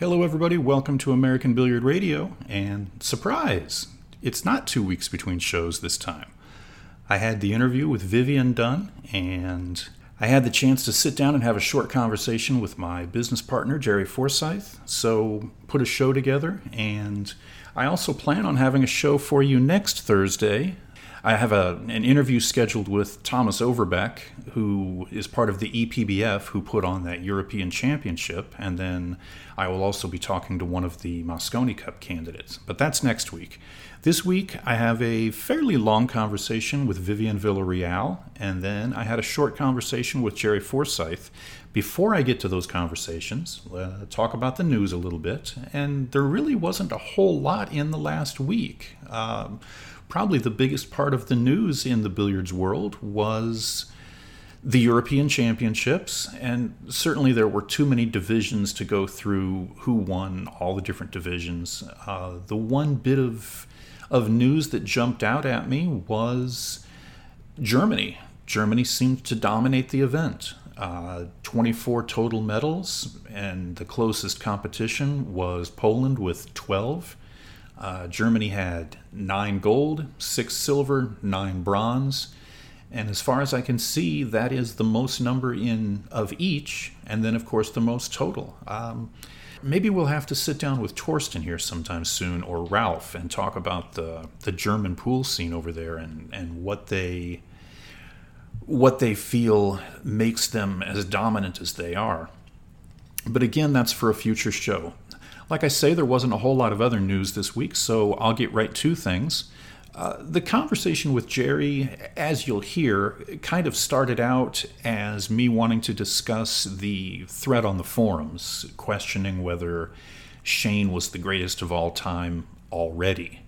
Hello, everybody. Welcome to American Billiard Radio. And surprise, it's not two weeks between shows this time. I had the interview with Vivian Dunn, and I had the chance to sit down and have a short conversation with my business partner, Jerry Forsyth. So, put a show together, and I also plan on having a show for you next Thursday I have a, an interview scheduled with Thomas Overbeck, who is part of the EPBF, who put on that European Championship, and then I will also be talking to one of the Mosconi Cup candidates. But that's next week. This week, I have a fairly long conversation with Vivian Villarreal, and then I had a short conversation with Jerry Forsyth. Before I get to those conversations, uh, talk about the news a little bit, and there really wasn't a whole lot in the last week. Um, probably the biggest part of the news in the billiards world was the European Championships, and certainly there were too many divisions to go through who won all the different divisions. Uh, the one bit of of news that jumped out at me was Germany. Germany seemed to dominate the event. Uh, 24 total medals, and the closest competition was Poland with 12. Uh, Germany had nine gold, six silver, nine bronze, and as far as I can see, that is the most number in of each, and then of course the most total. Um, maybe we'll have to sit down with Torsten here sometime soon, or Ralph, and talk about the the German pool scene over there and and what they what they feel makes them as dominant as they are. But again, that's for a future show. Like I say, there wasn't a whole lot of other news this week, so I'll get right to things. Uh, the conversation with Jerry, as you'll hear, kind of started out as me wanting to discuss the thread on the forums, questioning whether Shane was the greatest of all time already.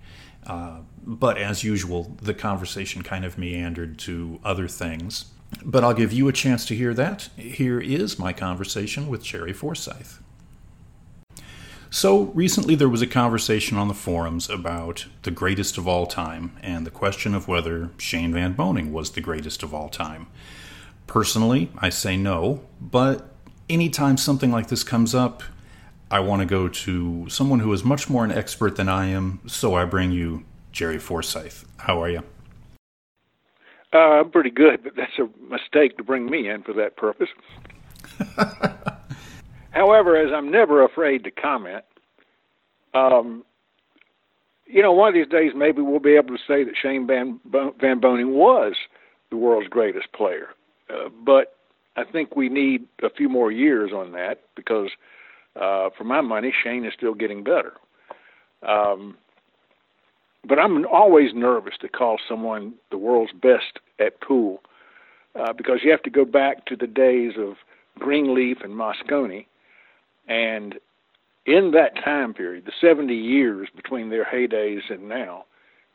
Uh, but as usual, the conversation kind of meandered to other things. But I'll give you a chance to hear that. Here is my conversation with Jerry Forsyth. So recently there was a conversation on the forums about the greatest of all time and the question of whether Shane Van Boening was the greatest of all time. Personally, I say no, but anytime something like this comes up, I want to go to someone who is much more an expert than I am, so I bring you Jerry Forsyth. How are you? Uh, I'm pretty good, but that's a mistake to bring me in for that purpose. However, as I'm never afraid to comment, um, you know, one of these days maybe we'll be able to say that Shane Van, Van Boening was the world's greatest player. Uh, but I think we need a few more years on that because, uh, for my money, Shane is still getting better. Um, but I'm always nervous to call someone the world's best at pool uh, because you have to go back to the days of Greenleaf and Mosconi and in that time period, the 70 years between their heydays and now,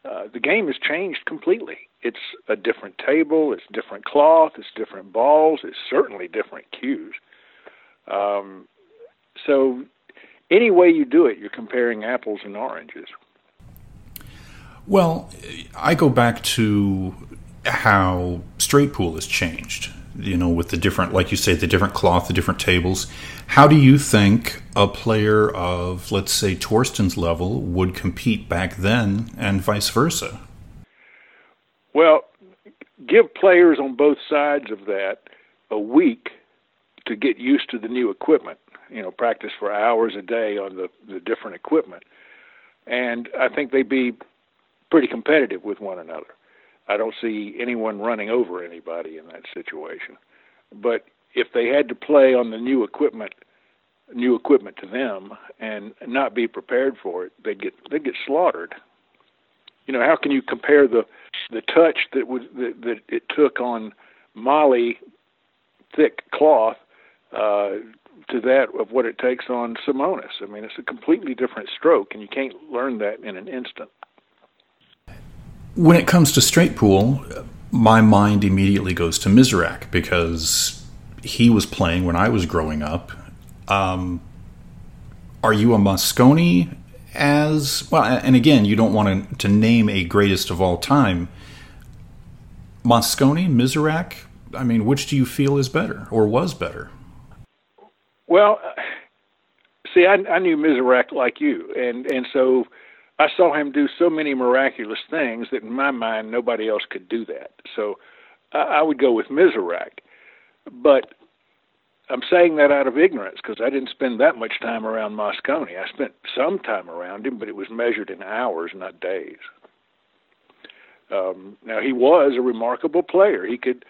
uh, the game has changed completely. It's a different table, it's different cloth, it's different balls, it's certainly different cues. Um, so, any way you do it, you're comparing apples and oranges. Well, I go back to how straight pool has changed you know, with the different, like you say, the different cloth, the different tables. How do you think a player of, let's say, Torsten's level would compete back then and vice versa? Well, give players on both sides of that a week to get used to the new equipment. You know, practice for hours a day on the, the different equipment. And I think they'd be pretty competitive with one another. I don't see anyone running over anybody in that situation. But if they had to play on the new equipment, new equipment to them, and not be prepared for it, they'd get they'd get slaughtered. You know, how can you compare the the touch that was that, that it took on Molly thick cloth uh, to that of what it takes on Simonis? I mean, it's a completely different stroke, and you can't learn that in an instant. When it comes to straight pool, my mind immediately goes to Mizerak because he was playing when I was growing up. Um, are you a Mosconi as well? And again, you don't want to, to name a greatest of all time. Mosconi, Mizerak. I mean, which do you feel is better or was better? Well, see, I, I knew Mizerak like you, and and so I saw him do so many miraculous things that in my mind nobody else could do that. So I, I would go with Mizerak, but I'm saying that out of ignorance because I didn't spend that much time around Mosconi. I spent some time around him, but it was measured in hours, not days. Um, now he was a remarkable player. He could,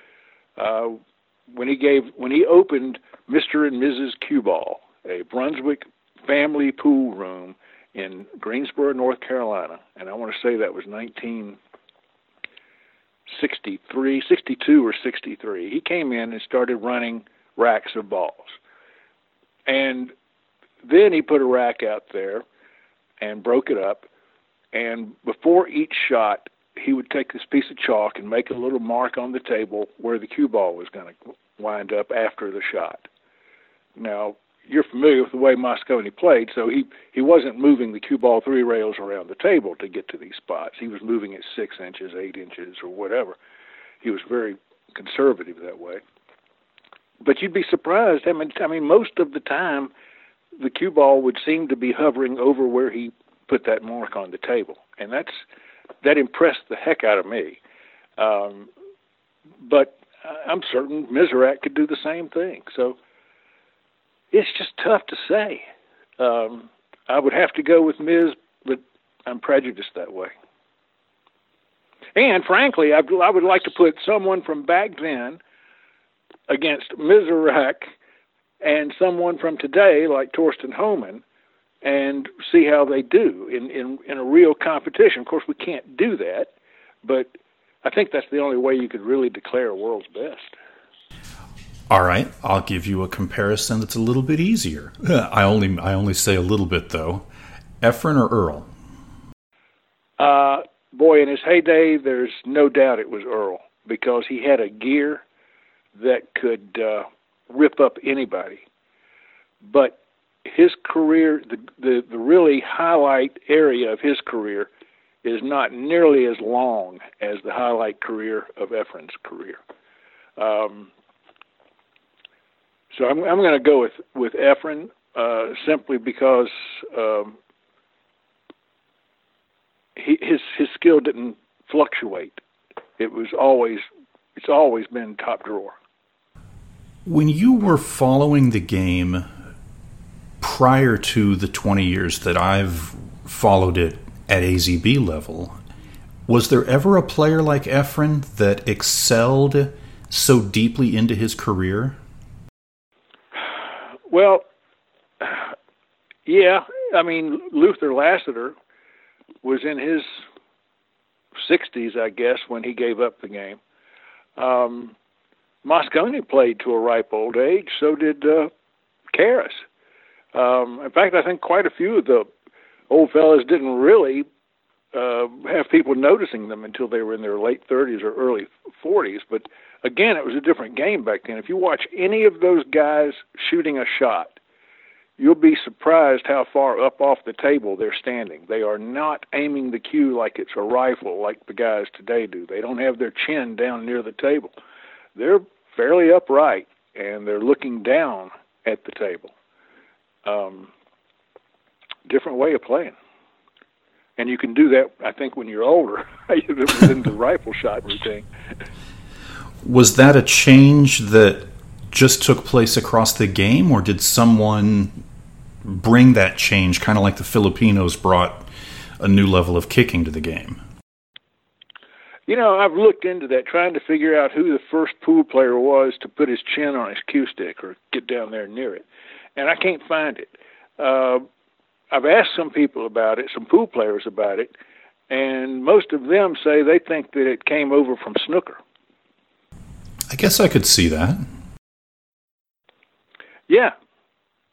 uh, when he gave, when he opened Mr. and Mrs. Cue Ball, a Brunswick family pool room in Greensboro, North Carolina, and I want to say that was 1963, 62 or 63. He came in and started running racks of balls. And then he put a rack out there and broke it up. And before each shot, he would take this piece of chalk and make a little mark on the table where the cue ball was going to wind up after the shot. Now, you're familiar with the way Mosconi played, so he he wasn't moving the cue ball three rails around the table to get to these spots. He was moving it six inches, eight inches, or whatever. He was very conservative that way but you'd be surprised. I mean, I mean, most of the time, the cue ball would seem to be hovering over where he put that mark on the table, and that's that impressed the heck out of me. Um, but I'm certain Mizerak could do the same thing. So it's just tough to say. Um, I would have to go with Miz, but I'm prejudiced that way. And frankly, I, I would like to put someone from back then against Mizerak and someone from today like Torsten Hohmann and see how they do in, in, in a real competition. Of course, we can't do that, but I think that's the only way you could really declare a world's best. All right, I'll give you a comparison that's a little bit easier. I only I only say a little bit though. Efren or Earl? Uh, boy, in his heyday, there's no doubt it was Earl because he had a gear that could uh, rip up anybody. But his career, the, the the really highlight area of his career, is not nearly as long as the highlight career of Efren's career. Um, so I'm I'm going to go with with Efren uh, simply because um, he, his his skill didn't fluctuate. It was always it's always been top drawer. When you were following the game prior to the 20 years that I've followed it at AZB level, was there ever a player like Efren that excelled so deeply into his career? Well, yeah. I mean, Luther Lassiter was in his 60s, I guess, when he gave up the game. Um, Mosconi played to a ripe old age. So did uh, Caras. Um, in fact, I think quite a few of the old fellas didn't really uh, have people noticing them until they were in their late 30s or early 40s. But again, it was a different game back then. If you watch any of those guys shooting a shot, you'll be surprised how far up off the table they're standing. They are not aiming the cue like it's a rifle like the guys today do. They don't have their chin down near the table they're fairly upright and they're looking down at the table. Um, different way of playing. And you can do that, I think, when you're older, within the rifle shot routine. Was that a change that just took place across the game, or did someone bring that change, kind of like the Filipinos brought a new level of kicking to the game? You know, I've looked into that, trying to figure out who the first pool player was to put his chin on his cue stick or get down there near it, and I can't find it. Uh, I've asked some people about it, some pool players about it, and most of them say they think that it came over from snooker. I guess I could see that. Yeah,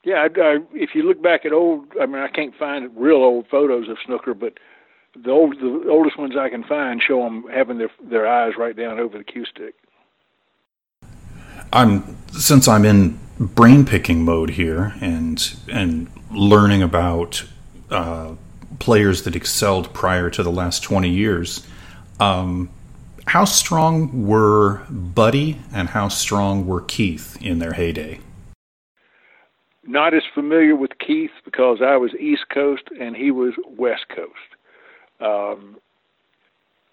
yeah. I, I, if you look back at old, I mean, I can't find real old photos of snooker, but the old the oldest ones I can find show them having their their eyes right down over the cue stick. I'm since I'm in brain picking mode here and and learning about uh, players that excelled prior to the last 20 years. Um, how strong were Buddy and how strong were Keith in their heyday? not as familiar with Keith because I was East Coast and he was West Coast. Um,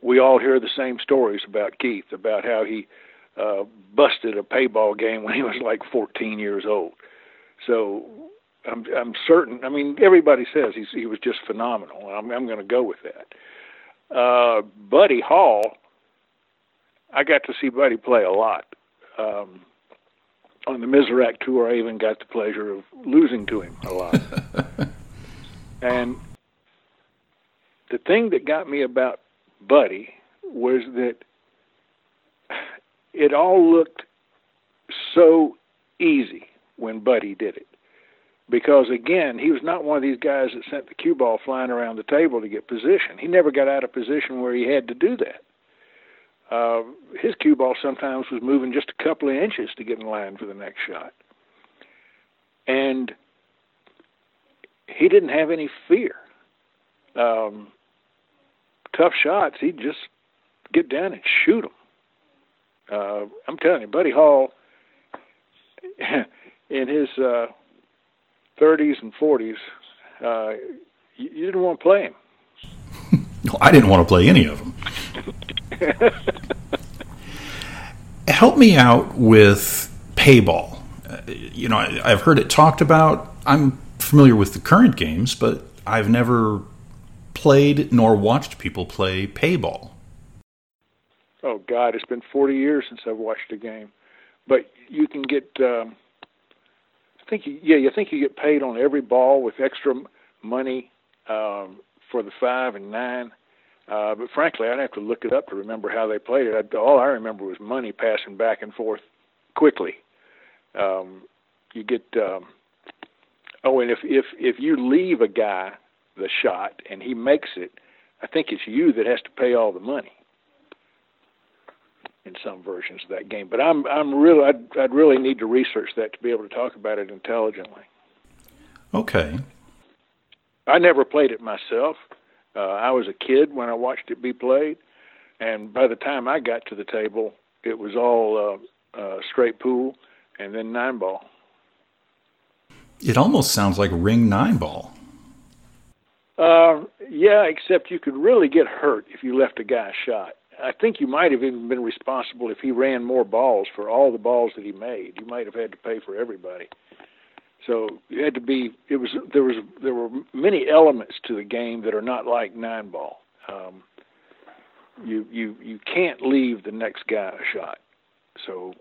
we all hear the same stories about Keith about how he uh, busted a payball game when he was like 14 years old. So I'm I'm certain. I mean, everybody says he's he was just phenomenal. I'm I'm going to go with that. Uh, Buddy Hall, I got to see Buddy play a lot. Um, on the Mizerak tour, I even got the pleasure of losing to him a lot. and the thing that got me about Buddy was that it all looked so easy when Buddy did it. Because again, he was not one of these guys that sent the cue ball flying around the table to get position. He never got out of position where he had to do that. Uh, his cue ball sometimes was moving just a couple of inches to get in line for the next shot. And he didn't have any fear. Um, tough shots, he'd just get down and shoot them. Uh, I'm telling you, Buddy Hall, in his uh, 30s and 40s, uh, you, you didn't want to play him. no, I didn't want to play any of them. Help me out with payball. Uh, you know, I, I've heard it talked about. I'm familiar with the current games, but I've never played nor watched people play payball. Oh God, it's been 40 years since I've watched a game. But you can get, um, I think, you, yeah, you think you get paid on every ball with extra money um, for the five and nine. Uh, but frankly, I'd have to look it up to remember how they played it. I, all I remember was money passing back and forth quickly. Um, you get um, oh, and if if if you leave a guy the shot and he makes it, I think it's you that has to pay all the money in some versions of that game. But I'm I'm really I'd, I'd really need to research that to be able to talk about it intelligently. Okay. I never played it myself. Uh, I was a kid when I watched it be played, and by the time I got to the table, it was all uh, uh, straight pool and then nine ball. It almost sounds like ring nine ball. Uh, yeah, except you could really get hurt if you left a guy shot. I think you might have even been responsible if he ran more balls for all the balls that he made. You might have had to pay for everybody. So you had to be. It was there was there were many elements to the game that are not like nine ball. Um, you you you can't leave the next guy a shot. So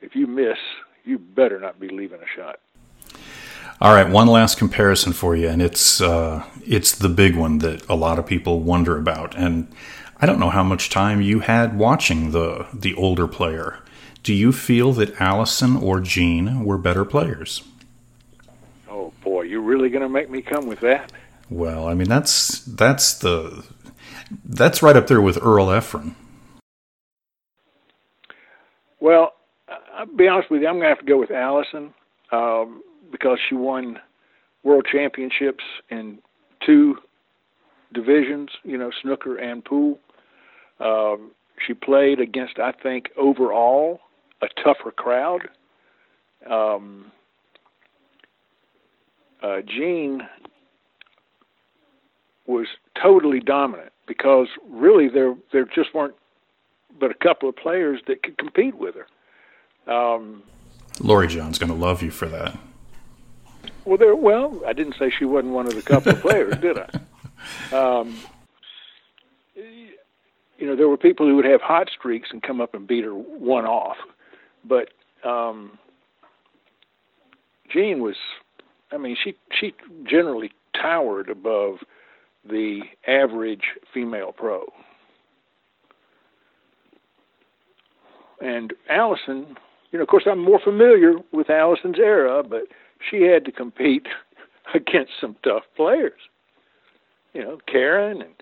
if you miss, you better not be leaving a shot. All right, one last comparison for you, and it's uh, it's the big one that a lot of people wonder about. And I don't know how much time you had watching the the older player. Do you feel that Allison or Jean were better players? Really going to make me come with that. Well, I mean that's that's the that's right up there with Earl Efren. Well, I'll be honest with you, I'm going to have to go with Allison. Um, because she won world championships in two divisions, you know, snooker and pool. Um, she played against, I think, overall a tougher crowd. Um, uh, Jean was totally dominant because really there there just weren't but a couple of players that could compete with her. Um, Loree Jon's going to love you for that. Well, there. Well, I didn't say she wasn't one of the couple of players, did I? Um, you know, there were people who would have hot streaks and come up and beat her one off, but um, Jean was. I mean, she she generally towered above the average female pro. And Allison, you know, of course, I'm more familiar with Allison's era, but she had to compete against some tough players. You know, Karen and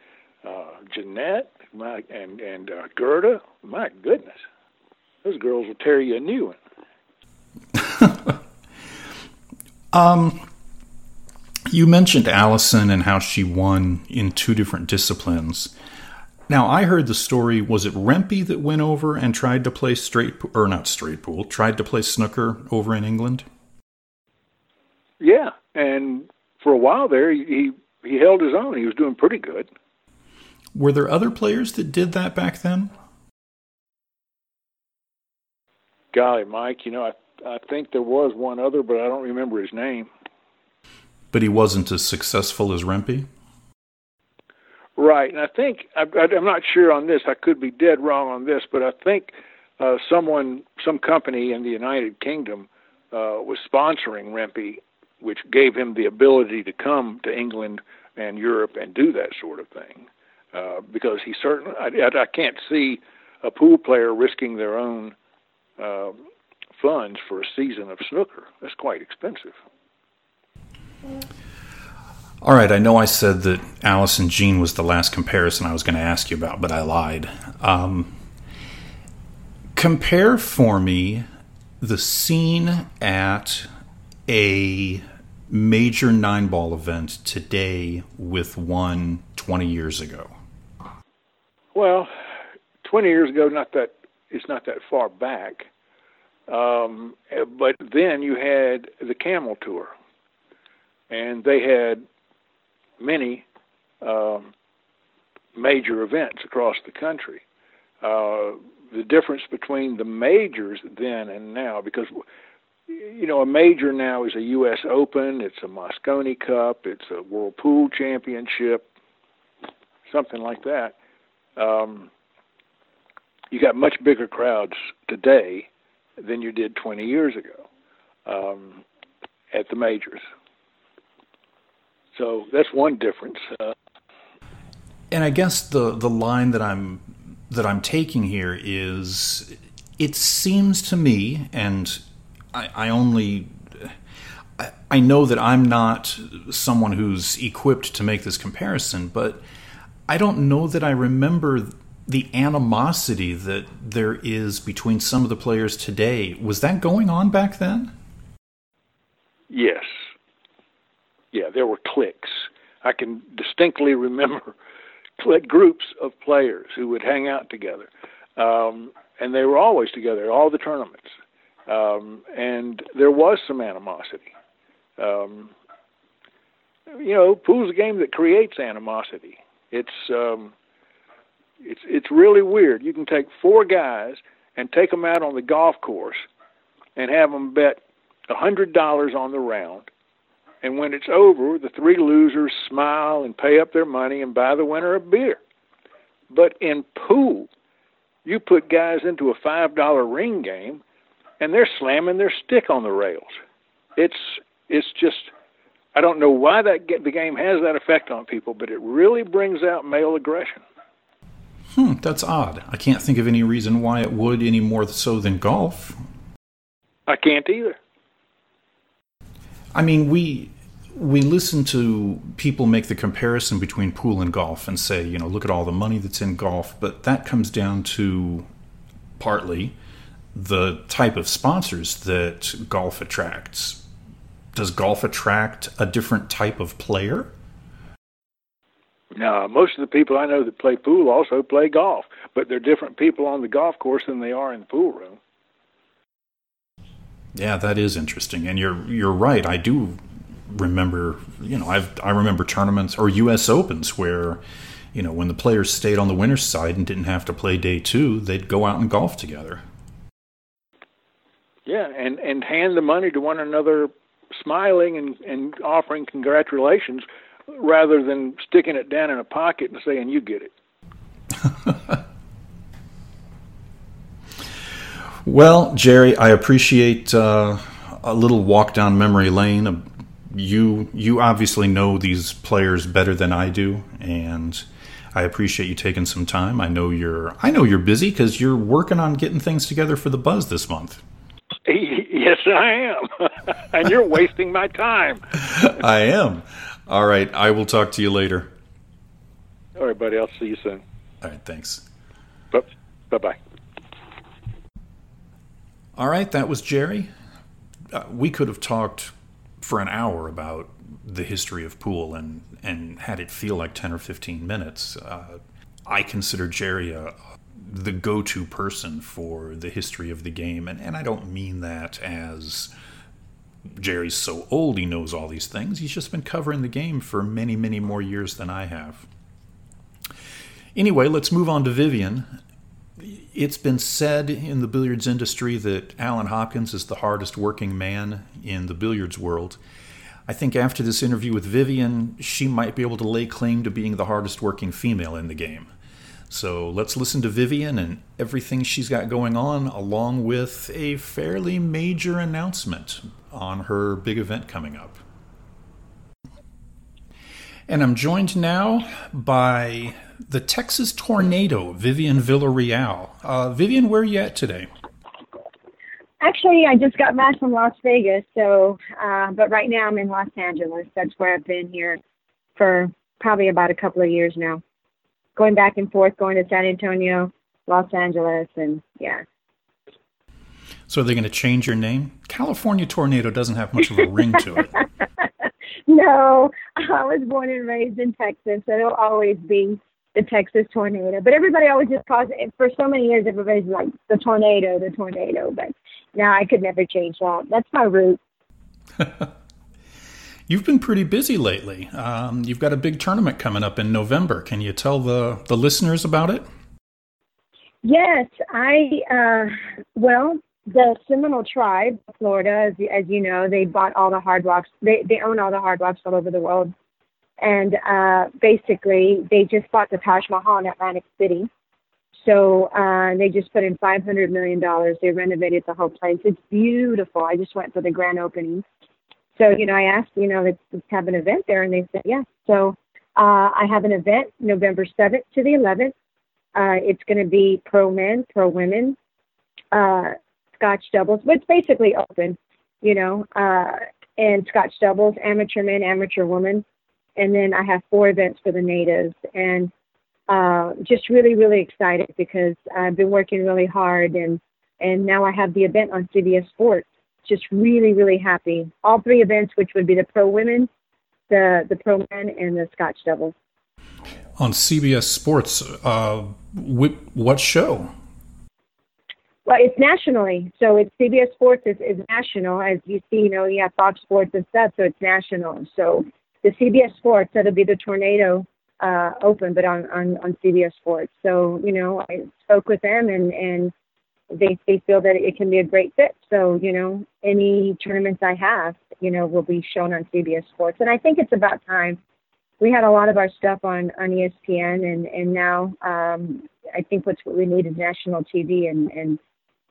uh, Jeanette, my and and uh, Gerda. My goodness, those girls will tear you a new one. Um, you mentioned Allison and how she won in two different disciplines. Now, I heard the story. Was it Rempe that went over and tried to play straight, or not straight pool, tried to play snooker over in England? Yeah, and for a while there, he he held his own. He was doing pretty good. Were there other players that did that back then? Golly, Mike, you know, I I think there was one other, but I don't remember his name. But he wasn't as successful as Rempe. Right, and I think I, I'm not sure on this. I could be dead wrong on this, but I think uh, someone, some company in the United Kingdom, uh, was sponsoring Rempe, which gave him the ability to come to England and Europe and do that sort of thing. Uh, because he certainly, I, I can't see a pool player risking their own uh, funds for a season of snooker. That's quite expensive. All right, I know I said that Alice and Jean was the last comparison I was going to ask you about, but I lied. Um, compare for me the scene at a major nine ball event today with one 20 years ago. Well, 20 years ago, not that it's not that far back. Um, but then you had the Camel Tour, and they had many um, major events across the country. Uh, the difference between the majors then and now, because you know a major now is a U.S. Open, it's a Mosconi Cup, it's a World Pool Championship, something like that. Um, you got much bigger crowds today than you did 20 years ago um, at the majors. So that's one difference. Uh, and I guess the the line that I'm that I'm taking here is it seems to me, and I, I only I know that I'm not someone who's equipped to make this comparison, but I don't know that I remember the animosity that there is between some of the players today was that going on back then? Yes. Yeah there were cliques. I can distinctly remember groups of players who would hang out together. Um, and they were always together at all the tournaments. Um, and there was some animosity. Um, you know pool's a game that creates animosity. It's um, it's it's really weird. You can take four guys and take them out on the golf course and have them bet a hundred dollars on the round. And when it's over, the three losers smile and pay up their money and buy the winner a beer. But in pool, you put guys into a five dollar ring game, and they're slamming their stick on the rails. It's it's just I don't know why that the game has that effect on people, but it really brings out male aggression. Hmm, that's odd. I can't think of any reason why it would any more so than golf. I can't either. I mean, we we listen to people make the comparison between pool and golf and say, you know, look at all the money that's in golf, but that comes down to partly the type of sponsors that golf attracts. Does golf attract a different type of player? Now, most of the people I know that play pool also play golf, but they're different people on the golf course than they are in the pool room. Yeah, that is interesting, and you're you're right. I do remember, you know, I've I remember tournaments or U.S. Opens where, you know, when the players stayed on the winner's side and didn't have to play day two, they'd go out and golf together. Yeah, and and hand the money to one another, smiling and and offering congratulations rather than sticking it down in a pocket and saying, you get it. well, Jerry, I appreciate uh, a little walk down memory lane. You you obviously know these players better than I do, and I appreciate you taking some time. I know you're I know you're busy because you're working on getting things together for the Buzz this month. Yes, I am, and you're wasting my time. I am. All right. I will talk to you later. All right, buddy. I'll see you soon. All right. Thanks. Bye bye. All right. That was Jerry. Uh, we could have talked for an hour about the history of pool and, and had it feel like 10 or 15 minutes. Uh, I consider Jerry a, the go to person for the history of the game. And, and I don't mean that as Jerry's so old he knows all these things. He's just been covering the game for many, many more years than I have. Anyway, let's move on to Vivian. It's been said in the billiards industry that Alan Hopkins is the hardest working man in the billiards world. I think after this interview with Vivian, she might be able to lay claim to being the hardest working female in the game. So let's listen to Vivian and everything she's got going on, along with a fairly major announcement on her big event coming up. And I'm joined now by the Texas Tornado, Vivian Villarreal. Uh, Vivian, where are you at today? Actually, I just got back from Las Vegas, so uh, but right now I'm in Los Angeles. That's where I've been here for probably about a couple of years now going back and forth, going to San Antonio, Los Angeles, and yeah. So are they going to change your name? California Tornado doesn't have much of a ring to it. no, I was born and raised in Texas, so it'll always be the Texas Tornado. But everybody always just calls it, for so many years, everybody's like the tornado, the tornado. But now I could never change that. That's my root. You've been pretty busy lately. Um, you've got a big tournament coming up in November. Can you tell the, the listeners about it? Yes, I, uh, well, the Seminole tribe, Florida, as, as you know, they bought all the hard rocks. They, they own all the hard rocks all over the world. And uh, basically, they just bought the Taj Mahal in Atlantic City. So uh, they just put in $500 million. They renovated the whole place. It's beautiful. I just went for the grand opening so, you know, I asked, you know, let's have an event there, and they said yes. So uh, I have an event November 7th to the 11th. Uh, it's going to be pro men, pro women, uh, Scotch doubles, but it's basically open, you know, uh, and Scotch doubles, amateur men, amateur women. And then I have four events for the natives. And uh, just really, really excited because I've been working really hard and and now I have the event on CBS Sports just really, really happy. All three events, which would be the pro women, the the pro men, and the Scotch doubles. On CBS Sports, uh, what show? Well, it's nationally, so it's CBS Sports is, is national. As you see, you know, you have Fox Sports and stuff, so it's national. So the CBS Sports, that'll be the Tornado uh, Open, but on, on on CBS Sports. So you know, I spoke with them and and they they feel that it can be a great fit. So you know, any tournaments I have, you know, will be shown on CBS Sports, and I think it's about time. We had a lot of our stuff on on ESPN, and and now um, I think what's what we need is national TV, and and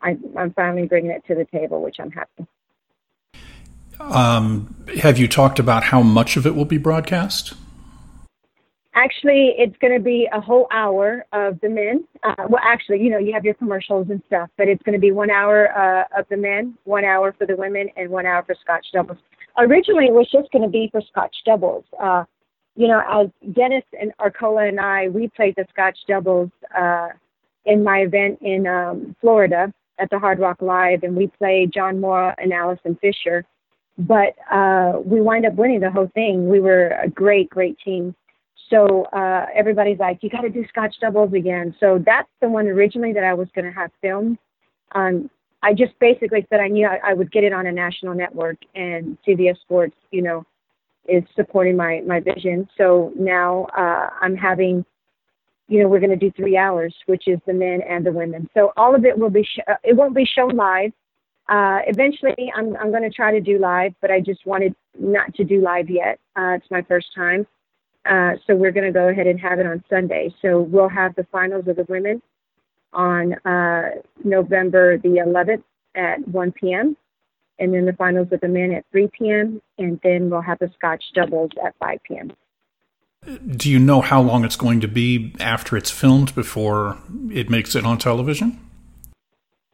I, I'm finally bringing it to the table, which I'm happy. Um, have you talked about how much of it will be broadcast? Actually, it's going to be a whole hour of the men. Uh, well, actually, you know, you have your commercials and stuff, but it's going to be one hour uh, of the men, one hour for the women, and one hour for Scotch doubles. Originally, it was just going to be for Scotch doubles. Uh, you know, as Dennis Orcollo and I, we played the Scotch doubles uh, in my event in um, Florida at the Hard Rock Live, and we played John Morra and Allison Fisher. But uh, we wind up winning the whole thing. We were a great, great team. So uh, everybody's like, you got to do Scotch doubles again. So that's the one originally that I was going to have filmed. Um, I just basically said I knew I, I would get it on a national network, and CBS Sports, you know, is supporting my my vision. So now uh, I'm having, you know, we're going to do three hours, which is the men and the women. So all of it will be sh- uh, it won't be shown live. Uh, eventually, I'm I'm going to try to do live, but I just wanted not to do live yet. Uh, it's my first time. Uh, so we're going to go ahead and have it on Sunday. So we'll have the finals of the women on uh, November the 11th at 1 p.m. And then the finals of the men at 3 p.m. And then we'll have the Scotch doubles at 5 p.m. Do you know how long it's going to be after it's filmed before it makes it on television?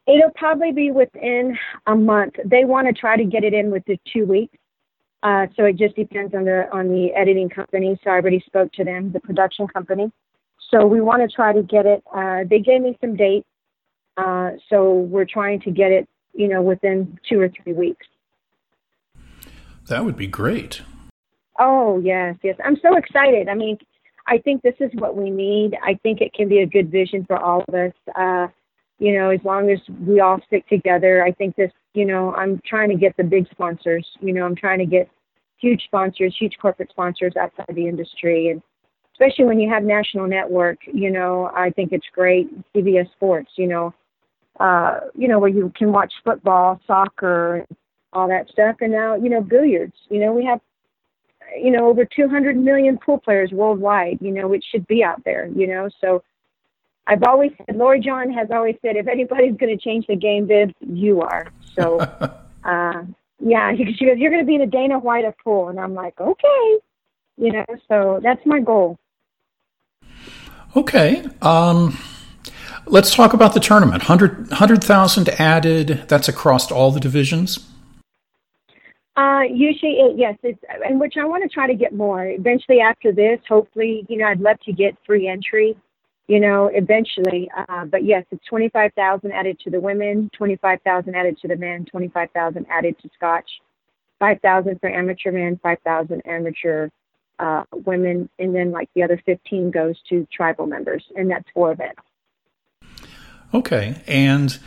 It'll probably be within a month. They want to try to get it in within two weeks. Uh, so it just depends on the on the editing company. So I already spoke to them, the production company. So we want to try to get it. Uh, they gave me some dates, uh, so we're trying to get it, you know, within two or three weeks. That would be great. Oh yes, yes. I'm so excited. I mean, I think this is what we need. I think it can be a good vision for all of us. Uh, You know, as long as we all stick together, I think this. You know, I'm trying to get the big sponsors. You know, I'm trying to get huge sponsors, huge corporate sponsors outside the industry, and especially when you have national network. You know, I think it's great. CBS Sports. You know, uh, you know where you can watch football, soccer, all that stuff, and now you know billiards. You know, we have you know, over 200 million pool players worldwide, you know, which should be out there, you know. So I've always said, Loree Jon has always said, if anybody's going to change the game, Viv, you are. So, uh, yeah, she goes, you're going to be the Dana White of pool. And I'm like, okay, you know, so that's my goal. Okay. Um, let's talk about the tournament. 100,000 100, added. That's across all the divisions. Uh, usually, it, yes, it's, and which I want to try to get more. Eventually, after this, hopefully, you know, I'd love to get free entry, you know, eventually. Uh, but yes, it's 25,000 added to the women, 25,000 added to the men, 25,000 added to Scotch, 5,000 for amateur men, 5,000 amateur uh, women, and then like the other 15 goes to tribal members, and that's four events. Okay, and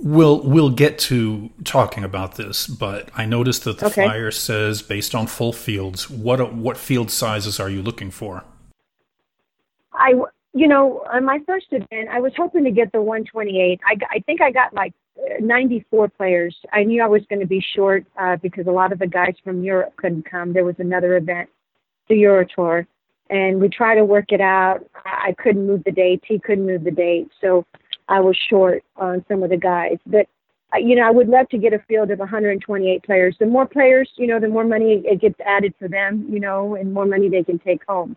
we'll we'll get to talking about this, but I noticed that the okay. flyer says based on full fields. What what field sizes are you looking for? I you know on my first event I was hoping to get the 128. I I think I got like 94 players. I knew I was going to be short uh, because a lot of the guys from Europe couldn't come. There was another event, the Euro Tour, and we tried to work it out. I couldn't move the dates. He couldn't move the date, so I was short on some of the guys. But you know, I would love to get a field of 128 players. The more players, you know, the more money it gets added for them, you know, and more money they can take home.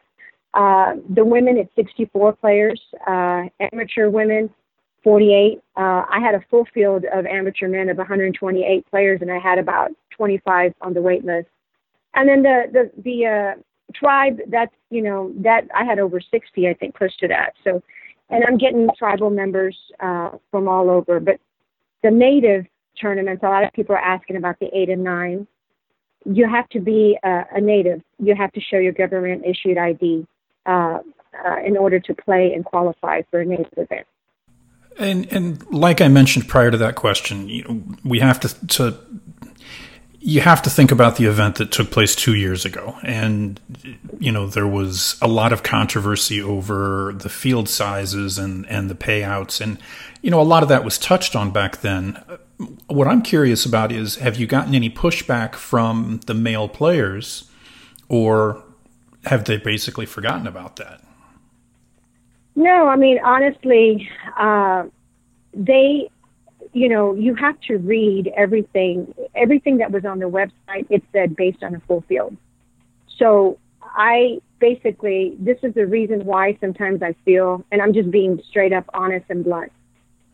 Uh, the women, it's 64 players. Uh, amateur women, 48. Uh, I had a full field of amateur men of 128 players, and I had about 25 on the wait list. And then the the the uh, tribe, that's you know that I had over 60, I think, close to that. So and I'm getting tribal members uh, from all over. But the native tournaments, a lot of people are asking about the eight and nine. You have to be a, a native. You have to show your government issued ID uh, uh, in order to play and qualify for a native event. And and like I mentioned prior to that question, you know, we have to to you have to think about the event that took place two years ago. And, you know, there was a lot of controversy over the field sizes and, and the payouts. And, you know, a lot of that was touched on back then. What I'm curious about is have you gotten any pushback from the male players, or have they basically forgotten about that? No, I mean, honestly, uh, they you know, you have to read everything. Everything that was on the website, it said based on a full field. So I basically, this is the reason why sometimes I feel, and I'm just being straight up honest and blunt.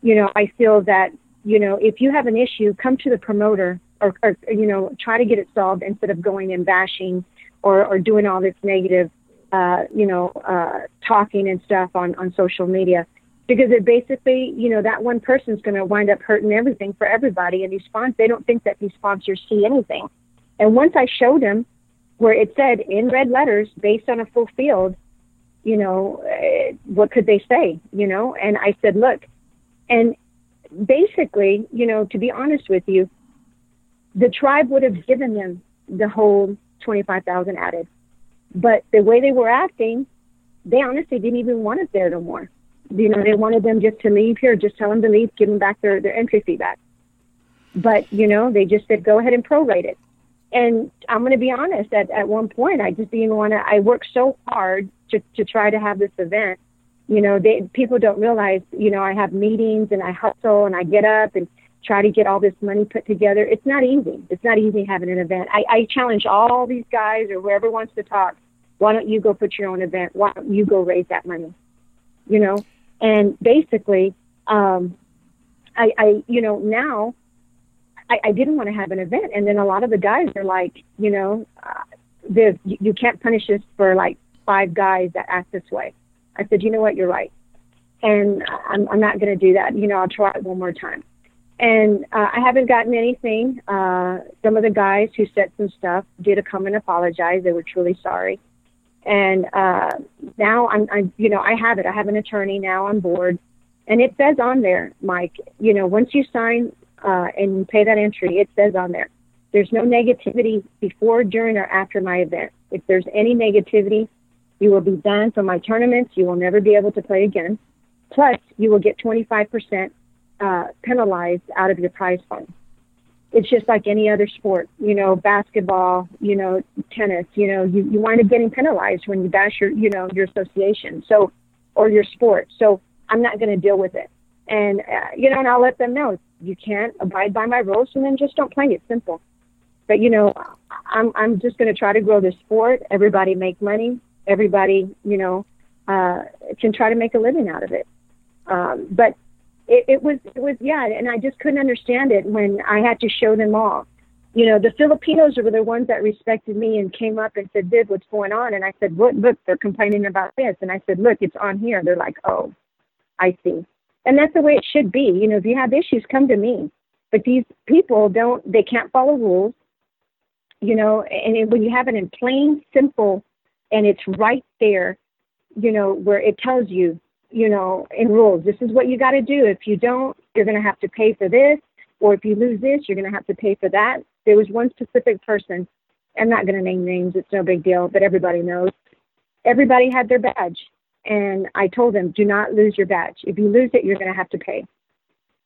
You know, I feel that, you know, if you have an issue, come to the promoter or, or you know, try to get it solved instead of going and bashing or, or doing all this negative, uh, you know, uh, talking and stuff on, on social media because it basically, you know, that one person's going to wind up hurting everything for everybody. And these sponsors, they don't think that these sponsors see anything. And once I showed them where it said in red letters, based on a full field, you know, uh, what could they say, you know? And I said, look, and basically, you know, to be honest with you, the tribe would have given them the whole 25,000 added. But the way they were acting, they honestly didn't even want it there no more you know, they wanted them just to leave here, just tell them to leave, give them back their, their entry fee back. But, you know, they just said, go ahead and prorate it. And I'm going to be honest, at, at one point, I just didn't want to, I worked so hard to, to try to have this event. You know, they, people don't realize, you know, I have meetings and I hustle and I get up and try to get all this money put together. It's not easy. It's not easy having an event. I, I challenge all these guys or whoever wants to talk. Why don't you go put your own event? Why don't you go raise that money? You know, and basically, um, I, I, you know, now I, I didn't want to have an event. And then a lot of the guys are like, you know, uh, you, you can't punish us for like five guys that act this way. I said, you know what, you're right. And I'm, I'm not going to do that. You know, I'll try it one more time. And uh, I haven't gotten anything. Uh, some of the guys who said some stuff did come and apologize. They were truly sorry. And uh, now I'm, I'm, you know, I have it. I have an attorney now on board. And it says on there, Mike, you know, once you sign uh, and you pay that entry, it says on there, there's no negativity before, during, or after my event. If there's any negativity, you will be banned from my tournaments. You will never be able to play again. Plus, you will get 25% uh, penalized out of your prize fund. It's just like any other sport, you know, basketball, you know, tennis, you know, you, you wind up getting penalized when you bash your, you know, your association. So, or your sport. So I'm not going to deal with it. And, uh, you know, and I'll let them know you can't abide by my rules and then just don't play. It's simple. But, you know, I'm, I'm just going to try to grow the sport. Everybody make money. Everybody, you know, uh, can try to make a living out of it. Um, but it, it was it was yeah, and I just couldn't understand it when I had to show them all. You know, the Filipinos were the ones that respected me and came up and said, "Viv, what's going on?" And I said, "Look, look, they're complaining about this." And I said, "Look, it's on here." They're like, "Oh, I see." And that's the way it should be. You know, if you have issues, come to me. But these people don't. They can't follow rules. You know, and when you have it in plain, simple, and it's right there, you know, where it tells you you know, in rules. This is what you got to do. If you don't, you're going to have to pay for this, or if you lose this, you're going to have to pay for that. There was one specific person. I'm not going to name names. It's no big deal, but everybody knows. Everybody had their badge, and I told them, do not lose your badge. If you lose it, you're going to have to pay.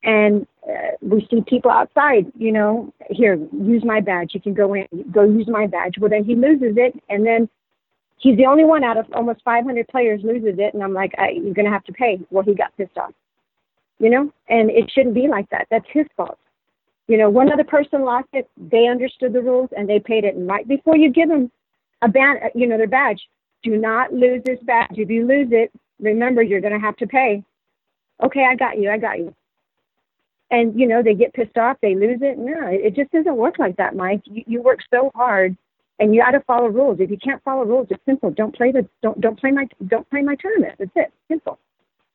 And uh, we see people outside, you know, here, use my badge. You can go in, go use my badge. Well, then he loses it, and then he's the only one out of almost 500 players loses it, and I'm like, I, you're going to have to pay. Well, he got pissed off, you know, and it shouldn't be like that. That's his fault. You know, one other person lost it. They understood the rules and they paid it. And right before you give them a ban, you know, their badge, do not lose this badge. If you lose it, remember you're going to have to pay. Okay, I got you. I got you. And you know, they get pissed off. They lose it. No, it just doesn't work like that, Mike. You, you work so hard and you got to follow rules. If you can't follow rules, it's simple. Don't play the don't don't play my don't play my tournament. That's it. Simple.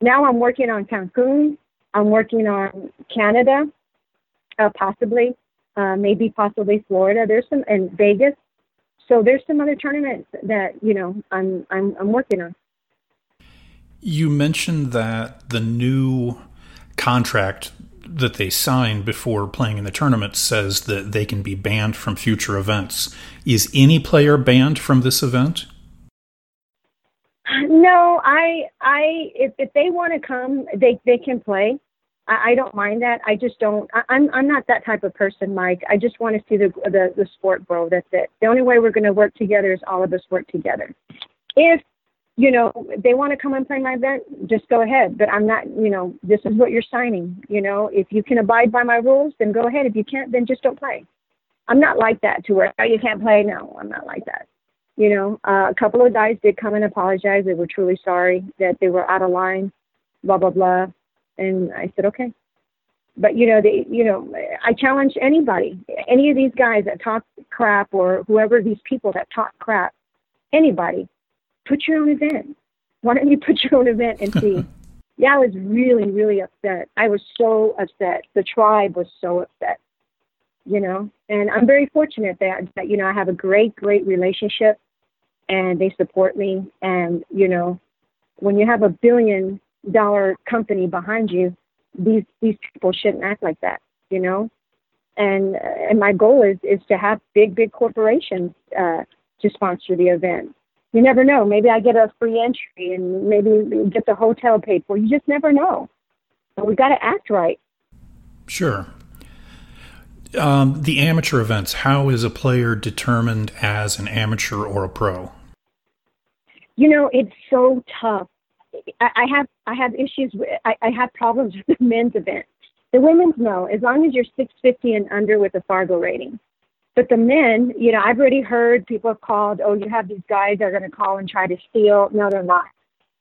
Now I'm working on Cancun. I'm working on Canada, uh, possibly, uh, maybe possibly Florida. There's some and Vegas. So there's some other tournaments that you know I'm I'm I'm working on. You mentioned that the new contract that they sign before playing in the tournament says that they can be banned from future events. Is any player banned from this event? No, I, I, if, if they want to come, they they can play. I, I don't mind that. I just don't. I, I'm I'm not that type of person, Mike. I just want to see the the the sport grow. That's it. The only way we're going to work together is all of us work together. If you know, they want to come and play my event, just go ahead. But I'm not, you know, this is what you're signing. You know, if you can abide by my rules, then go ahead. If you can't, then just don't play. I'm not like that to where oh, you can't play. No, I'm not like that. You know, uh, a couple of guys did come and apologize. They were truly sorry that they were out of line, blah blah blah. And I said, okay. But you know, they, you know, I challenge anybody, any of these guys that talk crap or whoever these people that talk crap, anybody put your own event. Why don't you put your own event and see? yeah, I was really, really upset. I was so upset. The tribe was so upset, you know. And I'm very fortunate that, that you know I have a great, great relationship, and they support me. And you know, when you have a billion dollar company behind you, these these people shouldn't act like that, you know. And and my goal is is to have big, big corporations uh, to sponsor the event you never know. Maybe I get a free entry and maybe get the hotel paid for. You just never know. But we got to act right. Sure. Um, the amateur events. How is a player determined as an amateur or a pro? You know, it's so tough. I, I have I have issues with I, I have problems with the men's event. The women's no, as long as you're 650 and under with a Fargo rating. But the men, you know, I've already heard people have called, oh, you have these guys that are going to call and try to steal. No, they're not.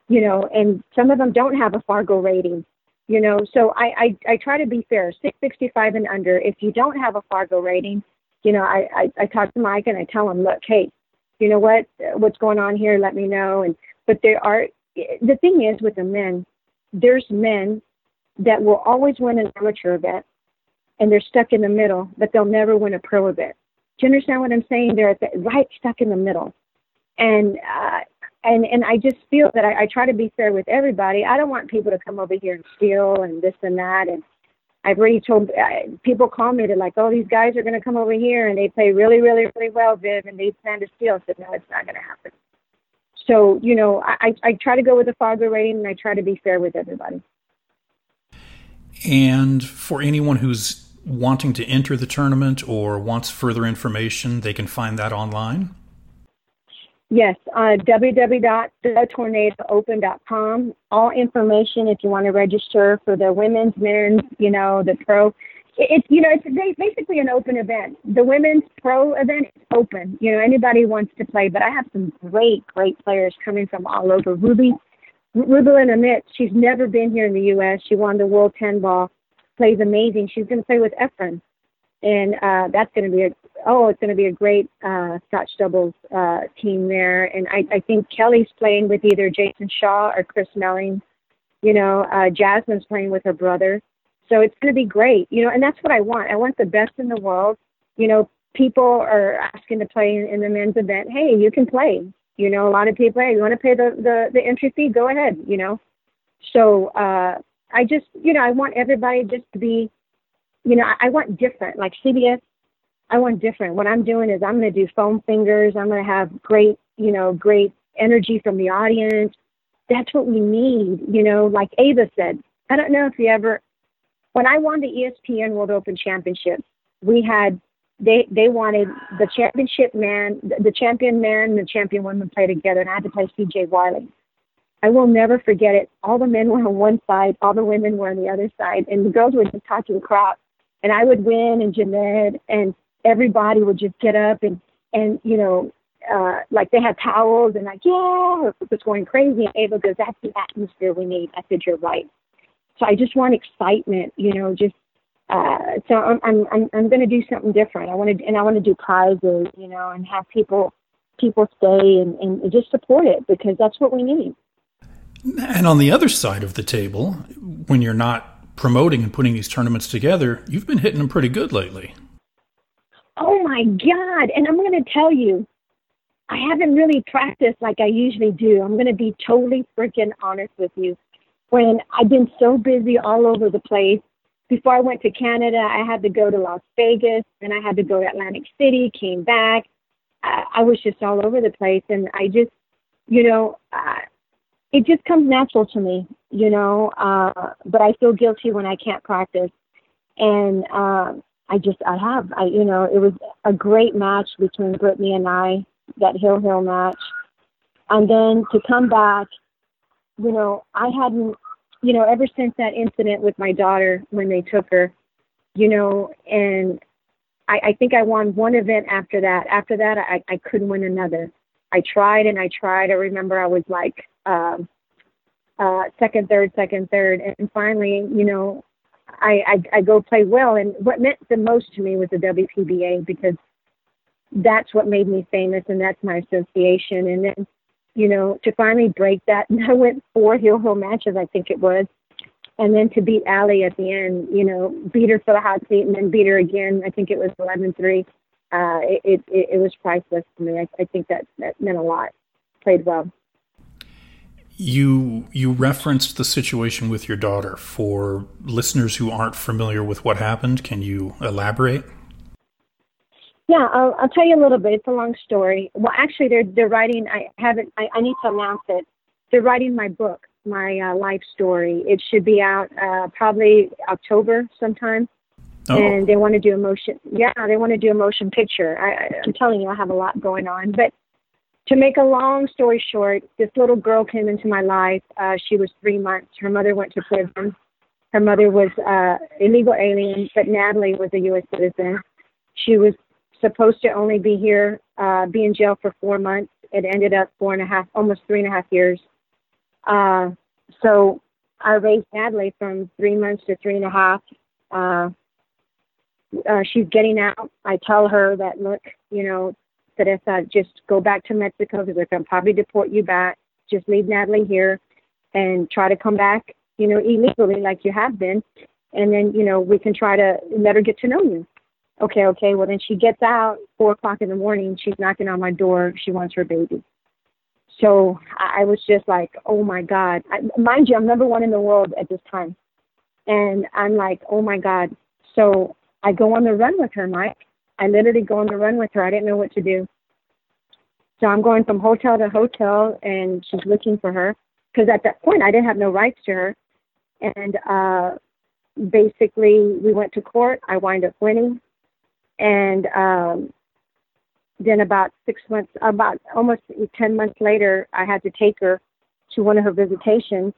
You know, and some of them don't have a Fargo rating. You know, so I, I, I try to be fair, 665 and under. If you don't have a Fargo rating, you know, I, I, I talk to Mike and I tell him, look, hey, you know what, what's going on here? Let me know. And but there are the thing is with the men, there's men that will always win an amateur event, and they're stuck in the middle, but they'll never win a pro event. Do you understand what I'm saying? They're the, right stuck in the middle. And uh, and and I just feel that I, I try to be fair with everybody. I don't want people to come over here and steal and this and that. And I've already told uh, people call me to like, oh, these guys are going to come over here and they play really, really, really well, Viv, and they plan to steal. I said, no, it's not going to happen. So you know, I I try to go with a Fargo rating and I try to be fair with everybody. And for anyone who's wanting to enter the tournament or wants further information, they can find that online. Yes, uh, www.thetornadoopen.com. All information if you want to register for the women's, men's, you know, the pro. It's you know it's basically an open event. The women's pro event is open. You know anybody wants to play, but I have some great great players coming from all over. Ruby, Rubilen Amit, she's never been here in the U.S. She won the World Ten Ball, plays amazing. She's going to play with Efren, and uh, that's going to be a oh, it's going to be a great uh, Scotch doubles uh, team there. And I, I think Kelly's playing with either Jason Shaw or Chris Melling. You know, uh, Jasmine's playing with her brother. So it's going to be great. You know, and that's what I want. I want the best in the world. You know, people are asking to play in, in the men's event. Hey, you can play. You know, a lot of people, hey, you want to pay the, the, the entry fee? Go ahead, you know. So uh, I just, you know, I want everybody just to be, you know, I, I want different. Like CBS I want different. What I'm doing is I'm going to do foam fingers. I'm going to have great, you know, great energy from the audience. That's what we need, you know, like Ava said. I don't know if you ever, when I won the ESPN World Open Championship, we had, they, they wanted the championship man, the champion man and the champion woman play together, and I had to play CJ Wiley. I will never forget it. All the men were on one side, all the women were on the other side, and the girls would just talk to the. And I would win, and Jeanette, and everybody would just get up and and you know uh like they had towels and like yeah it was going crazy. And Ava goes that's the atmosphere we need. I said you're right. So I just want excitement you know just uh so I'm I'm I'm, I'm going to do something different. I want to and I want to do prizes you know and have people people stay and, and just support it because that's what we need and on the other side of the table when you're not promoting and putting these tournaments together you've been hitting them pretty good lately Oh my God. And I'm going to tell you, I haven't really practiced like I usually do. I'm going to be totally freaking honest with you. When I've been so busy all over the place, before I went to Canada, I had to go to Las Vegas, then I had to go to Atlantic City, came back. I, I was just all over the place. And I just, you know, uh, it just comes natural to me, you know, uh, but I feel guilty when I can't practice. And, um, I just I have I you know it was a great match between Brittany and I that Hill Hill match, and then to come back, you know I hadn't you know ever since that incident with my daughter when they took her, you know, and I, I think I won one event after that. After that, I I couldn't win another. I tried and I tried. I remember I was like um, uh, second, third, second, third, and finally, you know, I, I I go play well. And what meant the most to me was the WPBA because that's what made me famous, and that's my association. And then, you know, to finally break that, and I went four heel hill matches, I think it was, and then to beat Allie at the end, you know, beat her for the hot seat, and then beat her again. I think it was eleven three. Uh, it, it it was priceless to me. I, I think that that meant a lot. Played well. You you referenced the situation with your daughter. For listeners who aren't familiar with what happened, can you elaborate? Yeah, I'll, I'll tell you a little bit. It's a long story. Well, actually, they're they're writing. I haven't. I, I need to announce it. They're writing my book, my uh, life story. It should be out uh, probably October sometime. Oh. And they want to do a motion. Yeah, they want to do a motion picture. I, I'm telling you, I have a lot going on, but to make a long story short, this little girl came into my life. Uh, she was three months. Her mother went to prison. Her mother was uh, illegal alien, but Natalie was a U.S. citizen. She was supposed to only be here, uh, be in jail for four months. It ended up four and a half, almost three and a half years. Uh, so I raised Natalie from three months to three and a half. Uh, uh, she's getting out. I tell her that, look, you know, Teresa, just go back to Mexico because they're going to probably deport you back. Just leave Natalie here and try to come back, you know, illegally like you have been. And then, you know, we can try to let her get to know you. Okay, okay. Well, then she gets out four o'clock in the morning. She's knocking on my door. She wants her baby. So I was just like, oh my God. I, mind you, I'm number one in the world at this time. And I'm like, oh my God. So I go on the run with her, Mike. I literally go on the run with her. I didn't know what to do. So I'm going from hotel to hotel and she's looking for her. Because at that point, I didn't have no rights to her. And uh, basically, we went to court. I wind up winning. And um, then about six months, about almost 10 months later, I had to take her to one of her visitations.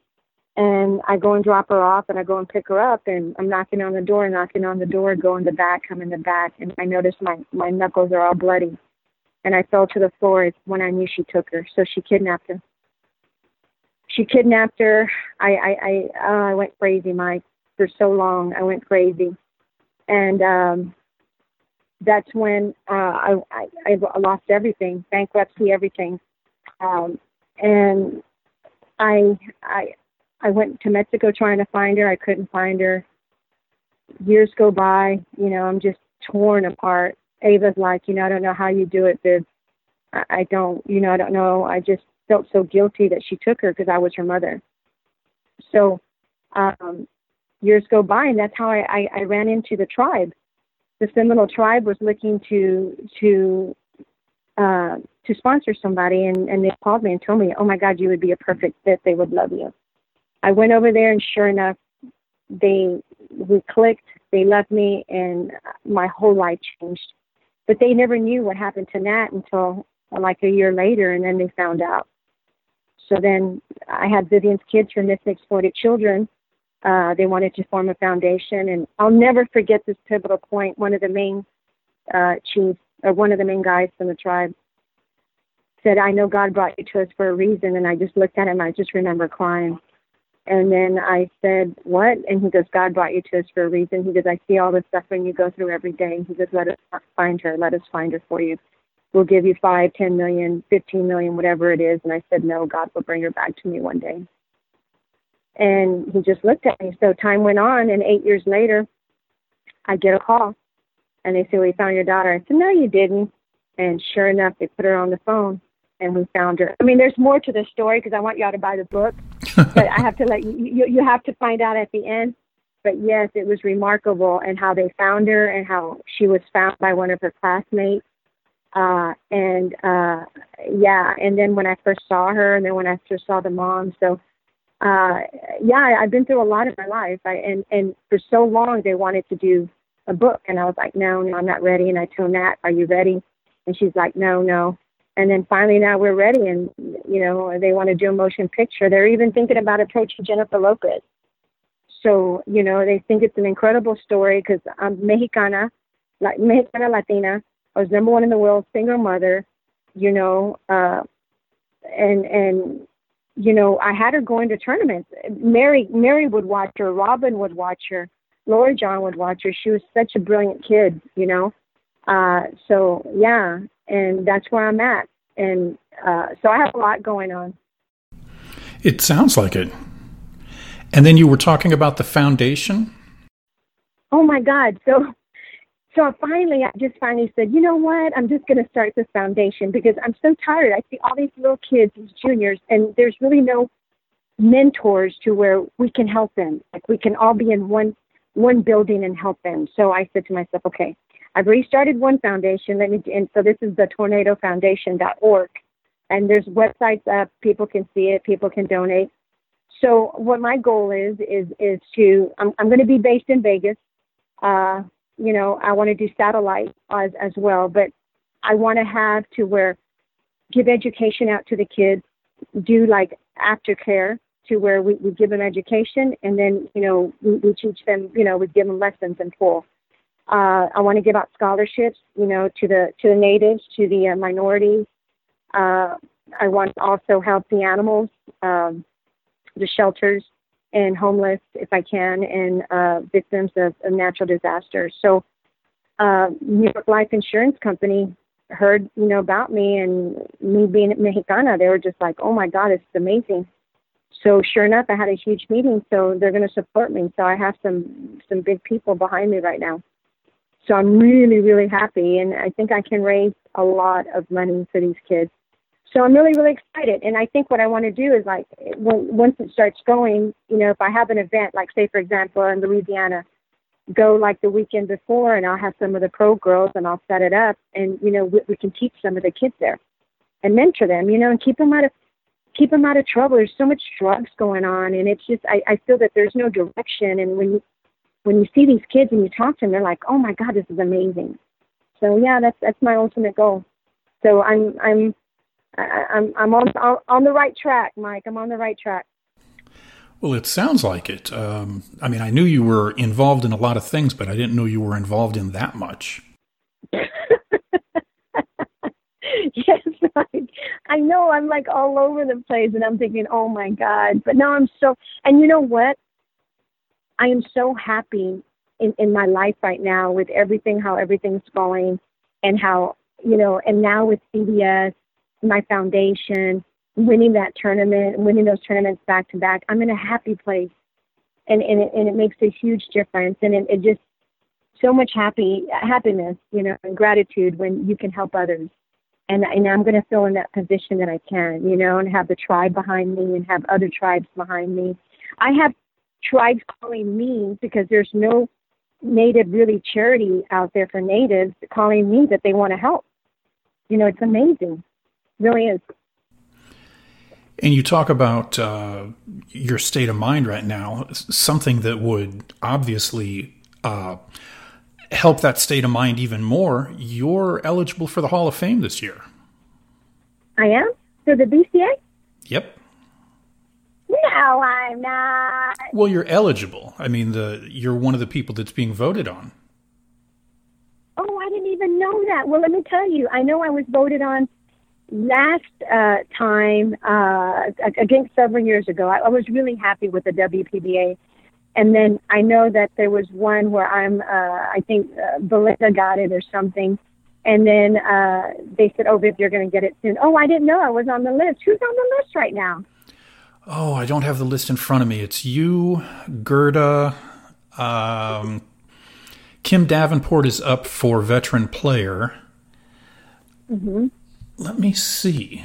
And I go and drop her off and I go and pick her up and I'm knocking on the door, knocking on the door, go in the back, come in the back. And I notice my, my knuckles are all bloody. And I fell to the floor when I knew she took her. So she kidnapped her. She kidnapped her. I, I, I, oh, I went crazy, Mike. For so long, I went crazy. And, um, that's when uh, I, I, I lost everything, bankruptcy, everything. Um, and I, I, I went to Mexico trying to find her. I couldn't find her. Years go by, you know, I'm just torn apart. Ava's like, you know, I don't know how you do it, Viv. I, I don't, you know, I don't know. I just felt so guilty that she took her because I was her mother. So um, years go by, and that's how I, I, I ran into the tribe the Seminole tribe was looking to to uh, to sponsor somebody, and and they called me and told me, "Oh my God, you would be a perfect fit. They would love you." I went over there, and sure enough, they we clicked. They loved me, and my whole life changed. But they never knew what happened to Nat until like a year later, and then they found out. So then I had Vivian's kids from Missing Exploited Children, uh, they wanted to form a foundation, and I'll never forget this pivotal point. One of the main uh, chiefs, or one of the main guys from the tribe, said, "I know God brought you to us for a reason." And I just looked at him. I just remember crying. And then I said, "What?" And he goes, "God brought you to us for a reason." He goes, "I see all the suffering you go through every day." He goes, "Let us find her. Let us find her for you. We'll give you five, ten million, fifteen million, whatever it is." And I said, "No, God will bring her back to me one day." And he just looked at me. So time went on, and eight years later, I get a call, and they say, "We found your daughter." I said, "No, you didn't." And sure enough, they put her on the phone, and we found her. I mean, there's more to the story because I want y'all to buy the book, but I have to let you, you you have to find out at the end. But yes, it was remarkable, and how they found her, and how she was found by one of her classmates. Uh, and uh, yeah, and then when I first saw her, and then when I first saw the mom, so uh, yeah, I've been through a lot in my life. I, and, and for so long they wanted to do a book. And I was like, no, no, I'm not ready. And I told Nat, are you ready? And she's like, no, no. And then finally now we're ready. And, you know, they want to do a motion picture. They're even thinking about approaching Jennifer Lopez. So, you know, they think it's an incredible story because I'm Mexicana, like Mexicana Latina. I was number one in the world, single mother, you know, uh, and, and you know, I had her going to tournaments. Mary Mary would watch her, Robin would watch her, Loree Jon would watch her. She was such a brilliant kid, you know. Uh, so yeah, and that's where I'm at. And uh, so I have a lot going on. It sounds like it. And then you were talking about the foundation. Oh my God! So so finally, I just finally said, you know what? I'm just going to start this foundation because I'm so tired. I see all these little kids, these juniors, and there's really no mentors to where we can help them. Like we can all be in one one building and help them. So I said to myself, okay, I've restarted one foundation. Let me, and so this is the tornadofoundation.org, and there's websites up. People can see it. People can donate. So what my goal is is is to I'm I'm going to be based in Vegas. Uh, you know, I want to do satellite as, as well, but I want to have to where give education out to the kids, do like aftercare to where we, we give them education and then, you know, we, we teach them, you know, we give them lessons in full. Uh, I want to give out scholarships, you know, to the to the natives, to the uh, minorities. Uh, I want to also help the animals, um, the shelters, and homeless if I can, and uh, victims of, of natural disasters. So, uh, New York Life Insurance Company heard you know about me and me being Mexicana. They were just like, "Oh my God, it's amazing." So sure enough, I had a huge meeting. So they're going to support me. So I have some some big people behind me right now. So I'm really really happy, and I think I can raise a lot of money for these kids. so I'm really, really excited. And I think what I want to do is like, when, once it starts going, you know, if I have an event, like say, for example, in Louisiana, go like the weekend before and I'll have some of the pro girls and I'll set it up and, you know, we, we can teach some of the kids there and mentor them, you know, and keep them out of, keep them out of trouble. There's so much drugs going on and it's just, I, I feel that there's no direction. And when when you see these kids and you talk to them, they're like, oh my God, this is amazing. So yeah, that's, that's my ultimate goal. So I'm, I'm, I'm I'm on on the right track, Mike. I'm on the right track. Well, it sounds like it. Um, I mean, I knew you were involved in a lot of things, but I didn't know you were involved in that much. yes, Mike. I know. I'm like all over the place, and I'm thinking, oh my god. But now I'm so. And you know what? I am so happy in in my life right now with everything, how everything's going, and how you know, and now with CBS my foundation, winning that tournament, winning those tournaments back to back, I'm in a happy place. And, and, it, and it makes a huge difference. And it, it just, so much happy happiness, you know, and gratitude when you can help others. And, and I'm going to fill in that position that I can, you know, and have the tribe behind me and have other tribes behind me. I have tribes calling me because there's no native really charity out there for natives calling me that they want to help. You know, it's amazing really is. And you talk about uh, your state of mind right now, something that would obviously uh, help that state of mind even more. You're eligible for the Hall of Fame this year. I am? For the BCA? Yep. No, I'm not. Well, you're eligible. I mean, the you're one of the people that's being voted on. Oh, I didn't even know that. Well, let me tell you, I know I was voted on last uh, time, uh, against several years ago, I, I was really happy with the WPBA. And then I know that there was one where I'm, uh, I think uh, Belinda got it or something. And then uh, they said, oh, Viv, you're going to get it soon. Oh, I didn't know I was on the list. Who's on the list right now? Oh, I don't have the list in front of me. It's you, Gerda, um, Kim Davenport is up for veteran player. Mm-hmm. Let me see.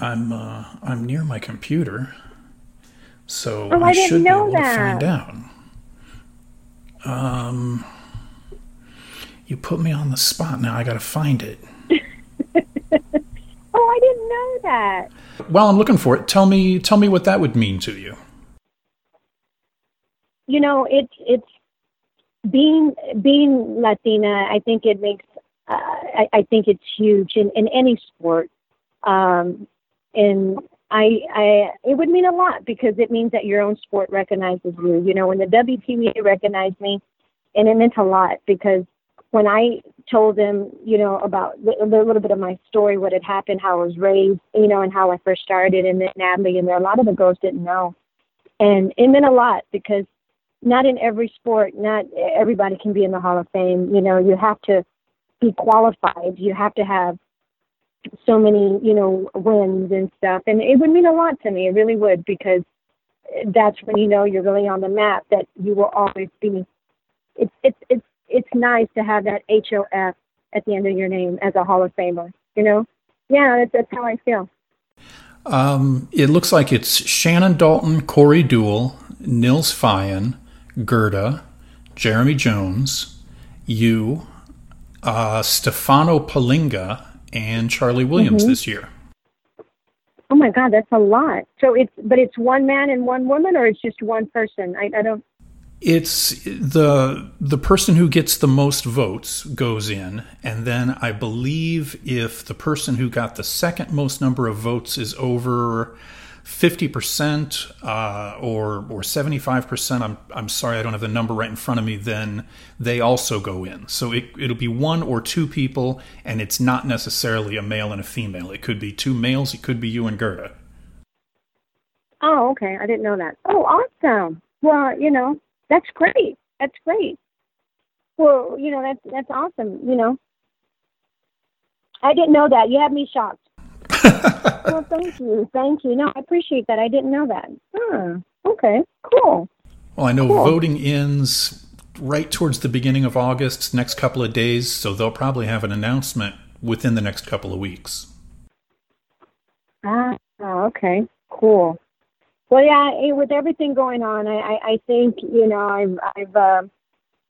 I'm uh, I'm near my computer, so oh, I, I should be able that. to find out. Um, you put me on the spot. Now I got to find it. oh, I didn't know that. While I'm looking for it, tell me tell me what that would mean to you. You know, it's it's being being Latina. I think it makes uh, I, I think it's huge in, in any sport. Um, and I, I, it would mean a lot because it means that your own sport recognizes you. You know, when the WPBA recognized me, and it meant a lot because when I told them, you know, about a little bit of my story, what had happened, how I was raised, you know, and how I first started, and then Natalie, and there a lot of the girls didn't know, and it meant a lot because not in every sport, not everybody can be in the Hall of Fame. You know, you have to be qualified. You have to have so many, you know, wins and stuff. And it would mean a lot to me. It really would because that's when you know you're really on the map. That you will always be. It's it's it's it's nice to have that HOF at the end of your name as a Hall of Famer. You know, yeah, that's, that's how I feel. Um, it looks like it's Shannon Daulton, Corey Deuel, Nils Feijen, Gerda, Jeremy Jones, you, uh, Stefano Pelinga and Charlie Williams mm-hmm. this year. Oh my God, that's a lot. So it's but it's one man and one woman, or it's just one person. I, I don't. It's the the person who gets the most votes goes in, and then I believe if the person who got the second most number of votes is over 50% uh, or or 75%, I'm, I'm sorry, I don't have the number right in front of me, then they also go in. So it, it'll be one or two people, and it's not necessarily a male and a female. It could be two males, it could be you and Gerda. Oh, okay. I didn't know that. Oh, awesome. Well, you know, that's great. That's great. Well, you know, that's that's awesome. You know, I didn't know that. You had me shocked. well, thank you, thank you. No, I appreciate that. I didn't know that. Huh. Okay, cool. Well, I know cool. voting ends right towards the beginning of August, next couple of days, so they'll probably have an announcement within the next couple of weeks. Ah, okay, cool. Well, yeah, with everything going on, I, I, think you know I've I've uh,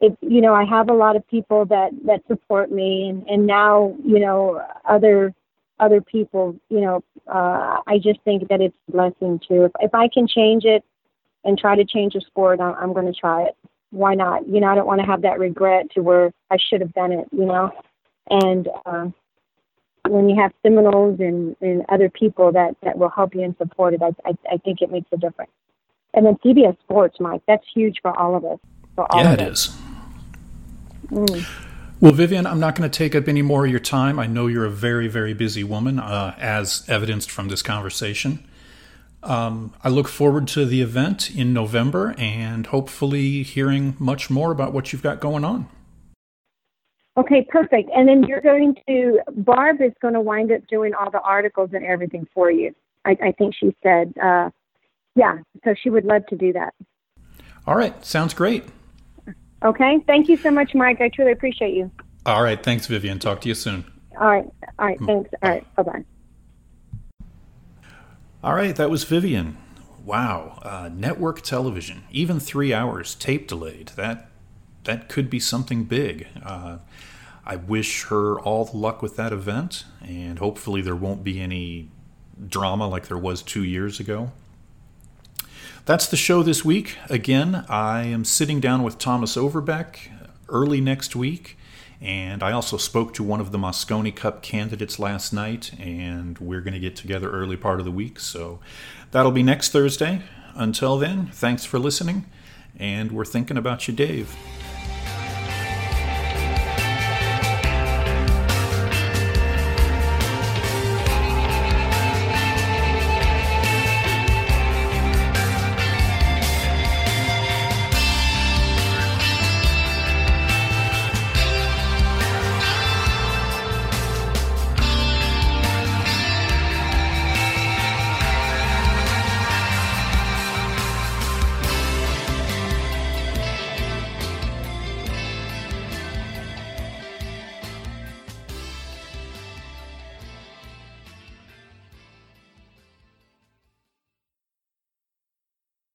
it, you know I have a lot of people that that support me, and and now you know other other people, you know, uh, I just think that it's a blessing too. If if I can change it and try to change the sport, I'm, I'm going to try it. Why not? You know, I don't want to have that regret to where I should have done it. You know, and uh, when you have Seminoles and, and other people that, that will help you and support it, I, I, I think it makes a difference. And then CBS Sports, Mike, that's huge for all of us. For all yeah, of it us. is. Mm. Well, Vivian, I'm not going to take up any more of your time. I know you're a very, very busy woman, uh, as evidenced from this conversation. Um, I look forward to the event in November and hopefully hearing much more about what you've got going on. Okay, perfect. And then you're going to, Barb is going to wind up doing all the articles and everything for you. I, I think she said, uh, yeah, so she would love to do that. All right, sounds great. Okay, thank you so much, Mike. I truly appreciate you. All right, thanks, Vivian. Talk to you soon. All right, all right, thanks. All right, bye bye. All right, that was Vivian. Wow, uh, network television, even three hours, tape delayed. That that could be something big. Uh, I wish her all the luck with that event, and hopefully there won't be any drama like there was two years ago. That's the show this week. Again, I am sitting down with Thomas Overbeck early next week, and I also spoke to one of the Mosconi Cup candidates last night, and we're going to get together early part of the week. So that'll be next Thursday. Until then, thanks for listening, and we're thinking about you, Dave.